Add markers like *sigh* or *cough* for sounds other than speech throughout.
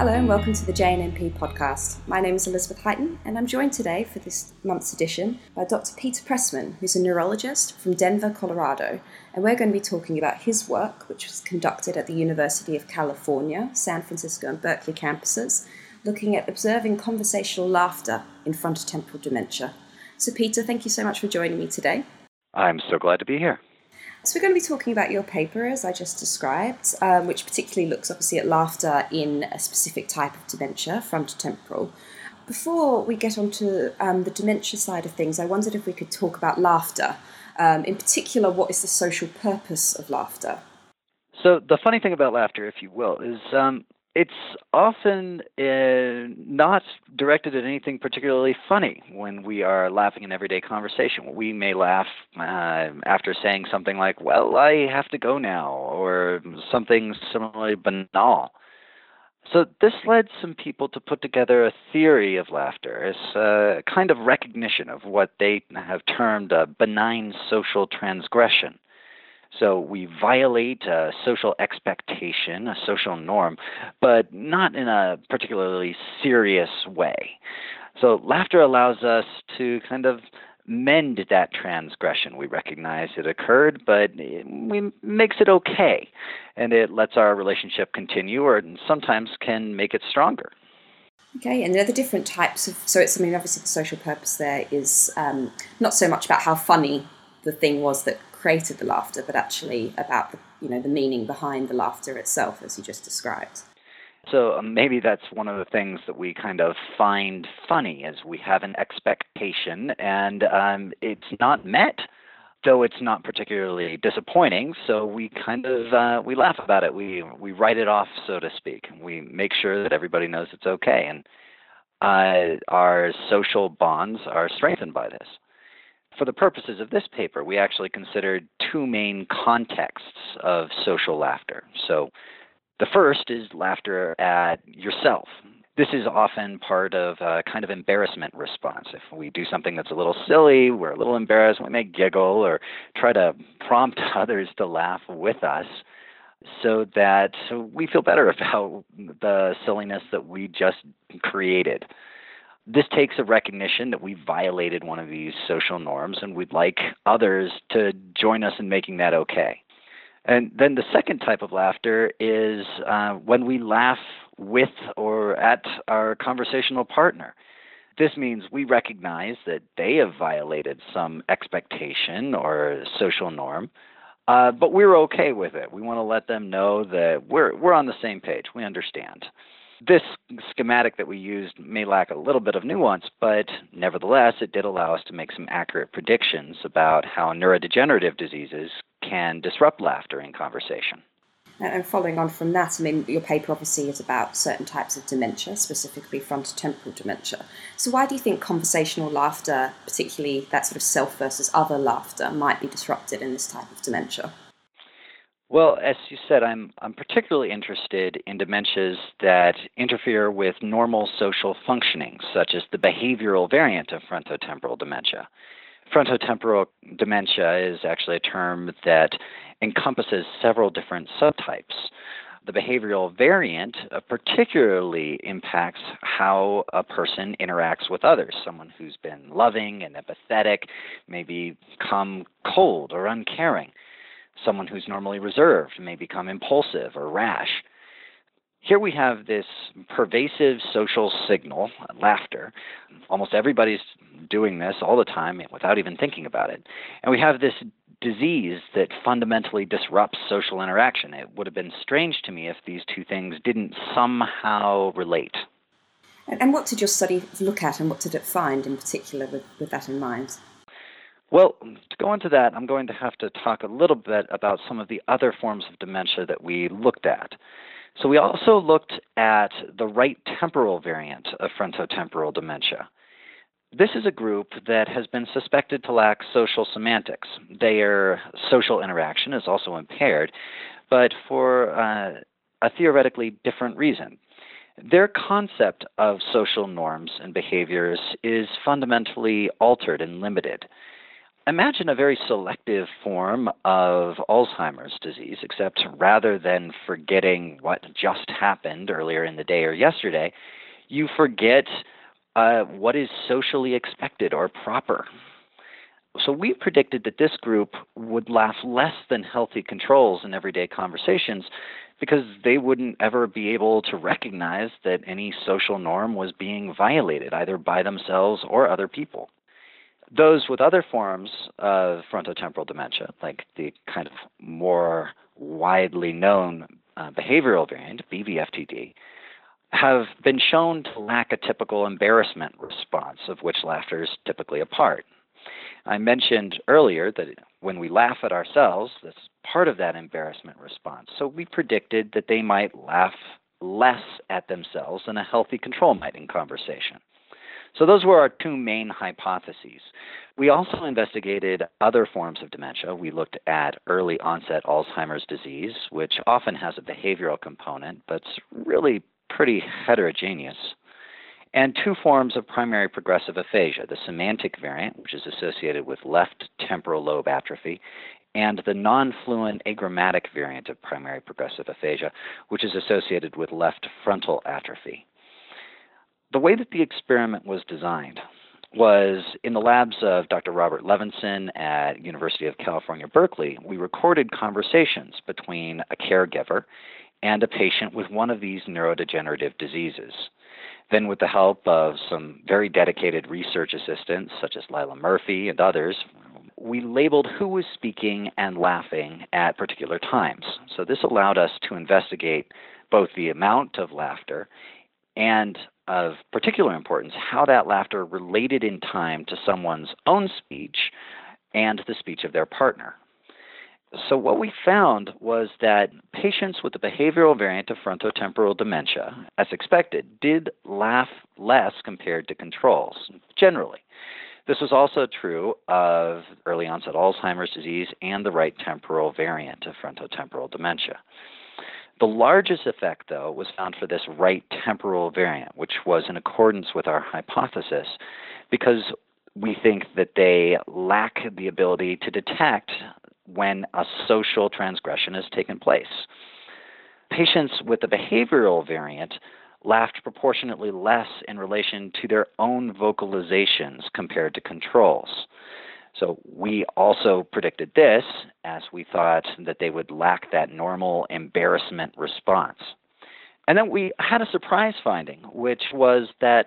Hello and welcome to the JNNP podcast. My name is Elizabeth Highton and I'm joined today for this month's edition by Dr. Peter Pressman, who's a neurologist from Denver, Colorado. And we're going to be talking about his work, which was conducted at the University of California, San Francisco, and Berkeley campuses, looking at observing conversational laughter in frontotemporal dementia. So, Peter, thank you so much for joining me today. I'm so glad to be here. So, we're going to be talking about your paper, as I just described, um, which particularly looks obviously at laughter in a specific type of dementia, frontotemporal. Before we get on to um, the dementia side of things, I wondered if we could talk about laughter. Um, in particular, what is the social purpose of laughter? So, the funny thing about laughter, if you will, is um, it's often uh, not directed at anything particularly funny when we are laughing in everyday conversation. We may laugh uh, after saying something like, Well, I have to go now, or something similarly banal. So, this led some people to put together a theory of laughter as a kind of recognition of what they have termed a benign social transgression. So we violate a social expectation, a social norm, but not in a particularly serious way. So laughter allows us to kind of mend that transgression. We recognize it occurred, but it we, makes it okay. And it lets our relationship continue or sometimes can make it stronger. Okay, and there are the different types of. So it's I mean, obviously the social purpose there is um, not so much about how funny the thing was that created the laughter, but actually about the you know the meaning behind the laughter itself, as you just described. So um, maybe that's one of the things that we kind of find funny is we have an expectation and um, it's not met, though it's not particularly disappointing. So we kind of uh, we laugh about it. We we write it off, so to speak. We make sure that everybody knows it's okay, and uh, our social bonds are strengthened by this for the purposes of this paper, we actually considered two main contexts of social laughter. So the first is laughter at yourself. This is often part of a kind of embarrassment response. If we do something that's a little silly, we're a little embarrassed, we may giggle or try to prompt *laughs* others to laugh with us so that we feel better *laughs* about the silliness that we just created. This takes a recognition that we violated one of these social norms and we'd like others to join us in making that okay. And then the second type of laughter is uh, when we laugh with or at our conversational partner. This means we recognize that they have violated some expectation or social norm, uh, but we're okay with it. We want to let them know that we're we're on the same page. We understand. This schematic that we used may lack a little bit of nuance, but nevertheless, it did allow us to make some accurate predictions about how neurodegenerative diseases can disrupt laughter in conversation. And following on from that, I mean, your paper obviously is about certain types of dementia, specifically frontotemporal dementia. So, why do you think conversational laughter, particularly that sort of self versus other laughter, might be disrupted in this type of dementia? Well, as you said, I'm I'm particularly interested in dementias that interfere with normal social functioning, such as the behavioral variant of frontotemporal dementia. Frontotemporal dementia is actually a term that encompasses several different subtypes. The behavioral variant uh, particularly impacts how a person interacts with others. Someone who's been loving and empathetic may become cold or uncaring Someone who's normally reserved may become impulsive or rash. Here we have this pervasive social signal, laughter. Almost everybody's doing this all the time without even thinking about it. And we have this disease that fundamentally disrupts social interaction. It would have been strange to me if these two things didn't somehow relate. And what did your study look at, and what did it find in particular with, with that in mind? Well, to go into that, I'm going to have to talk a little bit about some of the other forms of dementia that we looked at. So, we also looked at the right temporal variant of frontotemporal dementia. This is a group that has been suspected to lack social semantics. Their social interaction is also impaired, but for uh, a theoretically different reason. Their concept of social norms and behaviors is fundamentally altered and limited imagine a very selective form of Alzheimer's disease, except rather than forgetting what just happened earlier in the day or yesterday, you forget uh, what is socially expected or proper. So we predicted that this group would laugh less than healthy controls in everyday conversations because they wouldn't ever be able to recognize that any social norm was being violated either by themselves or other people. Those with other forms of frontotemporal dementia, like the kind of more widely known uh, behavioral variant, BVFTD, have been shown to lack a typical embarrassment response, of which laughter is typically a part. I mentioned earlier that when we laugh at ourselves, that's part of that embarrassment response. So we predicted that they might laugh less at themselves than a healthy control might in conversation. So those were our two main hypotheses. We also investigated other forms of dementia. We looked at early onset Alzheimer's disease, which often has a behavioral component, but it's really pretty heterogeneous and two forms of primary progressive aphasia the semantic variant, which is associated with left temporal lobe atrophy, and the non fluent agrammatic variant of primary progressive aphasia, which is associated with left frontal atrophy. The way that the experiment was designed was in the labs of Dr. Robert Levenson at University of California, Berkeley, we recorded conversations between a caregiver and a patient with one of these neurodegenerative diseases. Then, with the help of some very dedicated research assistants, such as Lila Murphy and others, we labeled who was speaking and laughing at particular times. So, this allowed us to investigate both the amount of laughter and, of particular importance, how that laughter related in time to someone's own speech and the speech of their partner. So, what we found was that patients with the behavioral variant of frontotemporal dementia, as expected, did laugh less compared to controls, generally. This was also true of early onset Alzheimer's disease and the right temporal variant of frontotemporal dementia. The largest effect, though, was found for this right temporal variant, which was in accordance with our hypothesis, because we think that they lack the ability to detect when a social transgression has taken place. Patients with the behavioral variant laughed proportionately less in relation to their own vocalizations compared to controls. So we also predicted this as we thought that they would lack that normal embarrassment response. And then we had a surprise finding, which was that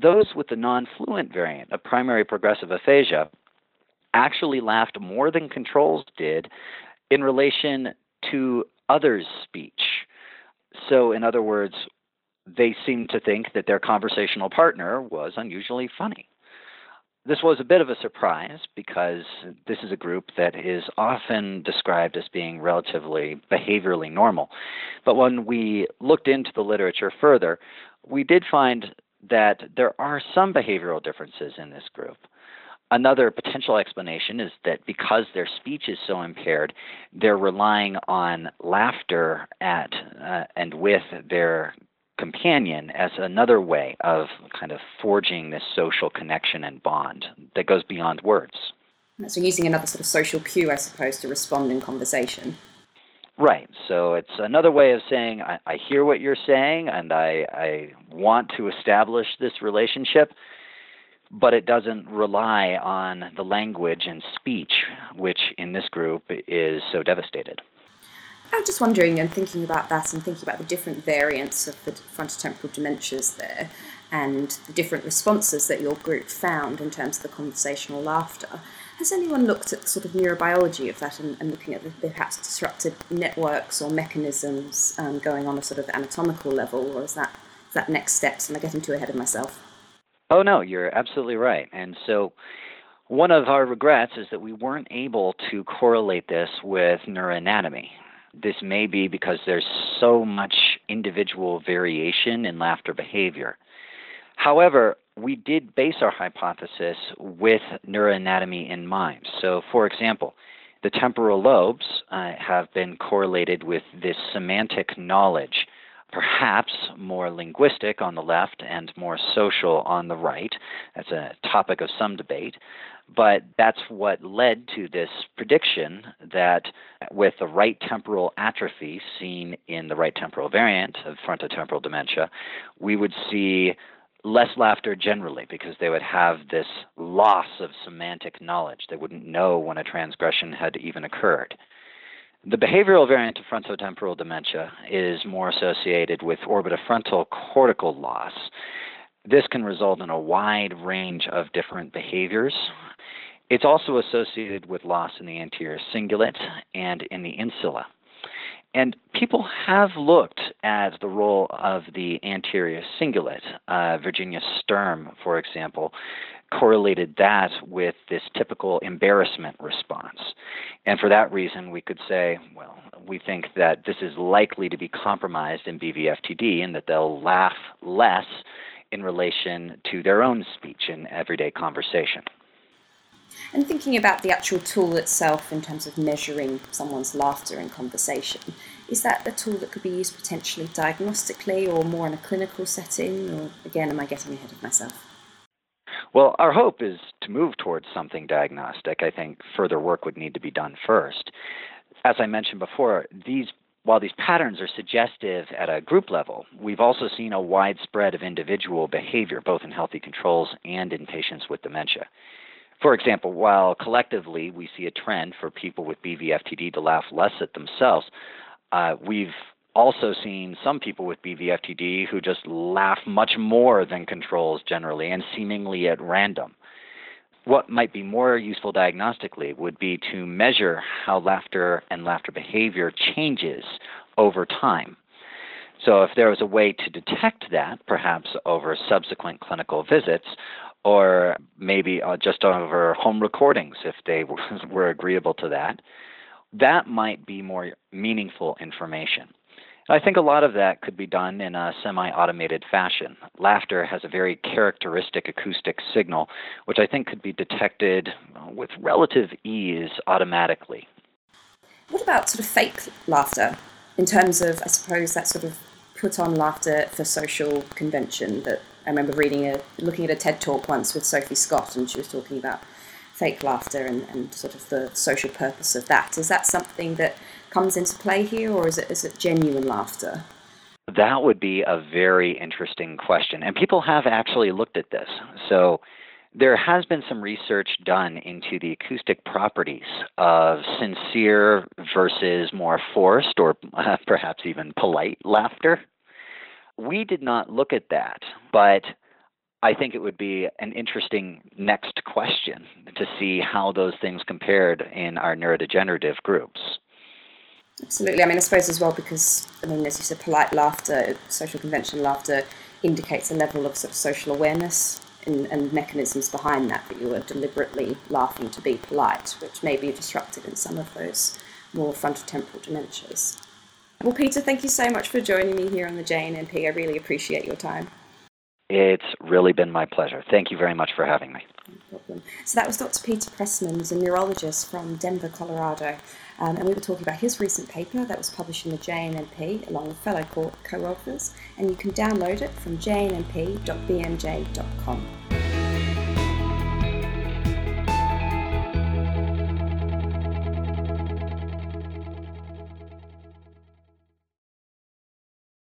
those with the non fluent variant of primary progressive aphasia actually laughed more than controls did in relation to others' speech. So, in other words, they seemed to think that their conversational partner was unusually funny. This was a bit of a surprise because this is a group that is often described as being relatively behaviorally normal. But when we looked into the literature further, we did find that there are some behavioral differences in this group. Another potential explanation is that because their speech is so impaired, they're relying on laughter at uh, and with their companion as another way of kind of forging this social connection and bond that goes beyond words. So, using another sort of social cue, I suppose, to respond in conversation. Right. So it's another way of saying I, I hear what you're saying and I, I want to establish this relationship, but it doesn't rely on the language and speech, which in this group is so devastated. I was just wondering and thinking about that and thinking about the different variants of the frontotemporal dementias there and the different responses that your group found in terms of the conversational laughter. Has anyone looked at the sort of neurobiology of that and, and looking at the, perhaps disrupted networks or mechanisms um, going on a sort of anatomical level, or is that is that next steps? Am I getting too ahead of myself? Oh, no, you're absolutely right. And so one of our regrets is that we weren't able to correlate this with neuroanatomy. This may be because there's so much individual variation in laughter behavior. However, we did base our hypothesis with neuroanatomy in mind. So, for example, the temporal lobes uh, have been correlated with this semantic knowledge perhaps more linguistic on the left and more social on the right. That's a topic of some debate. But that's what led to this prediction that with the right temporal atrophy seen in the right temporal variant of frontotemporal dementia, we would see less laughter generally because they would have this loss of semantic knowledge. They wouldn't know when a transgression had even occurred. The behavioral variant of frontotemporal dementia is more associated with orbitofrontal cortical loss. This can result in a wide range of different behaviors. It's also associated with loss in the anterior cingulate and in the insula. And people have looked at the role of the anterior cingulate. Uh, Virginia Sturm, for example, correlated that with this typical embarrassment response. And for that reason, we could say, well, we think that this is likely to be compromised in BVFTD and that they'll laugh less in relation to their own speech in everyday conversation. And thinking about the actual tool itself in terms of measuring someone's laughter in conversation, is that a tool that could be used potentially diagnostically or more in a clinical setting? Or again, am I getting ahead of myself? Well, our hope is to move towards something diagnostic. I think further work would need to be done first. As I mentioned before, these while these patterns are suggestive at a group level, we've also seen a widespread of individual behavior, both in healthy controls and in patients with dementia. For example, while collectively we see a trend for people with BVFTD to laugh less at themselves, uh, we've also seen some people with BVFTD who just laugh much more than controls generally and seemingly at random. What might be more useful diagnostically would be to measure how laughter and laughter behavior changes over time. So, if there was a way to detect that, perhaps over subsequent clinical visits, or maybe uh, just over home recordings if they *laughs* were agreeable to that, that might be more meaningful information. I think a lot of that could be done in a semi automated fashion. Laughter has a very characteristic acoustic signal, which I think could be detected uh, with relative ease automatically. What about sort of fake laughter in terms of, I suppose, that sort of put on laughter for social convention that I remember reading a looking at a TED talk once with Sophie Scott, and she was talking about fake laughter and, and sort of the social purpose of that. Is that something that comes into play here, or is it is it genuine laughter? That would be a very interesting question, and people have actually looked at this. So there has been some research done into the acoustic properties of sincere versus more forced or uh, perhaps even polite laughter. We did not look at that, but I think it would be an interesting next question to see how those things compared in our neurodegenerative groups. Absolutely. I mean, I suppose as well because, I mean, as you said, polite laughter, social conventional laughter indicates a level of sort of social awareness and, and mechanisms behind that, that you are deliberately laughing to be polite, which may be disrupted in some of those more frontotemporal dementias. Well, Peter, thank you so much for joining me here on the JNNP. I really appreciate your time. It's really been my pleasure. Thank you very much for having me. So that was Dr. Peter Pressman, who's a neurologist from Denver, Colorado, um, and we were talking about his recent paper that was published in the JNNP along with fellow co-authors, and you can download it from jnnp.bmj.com.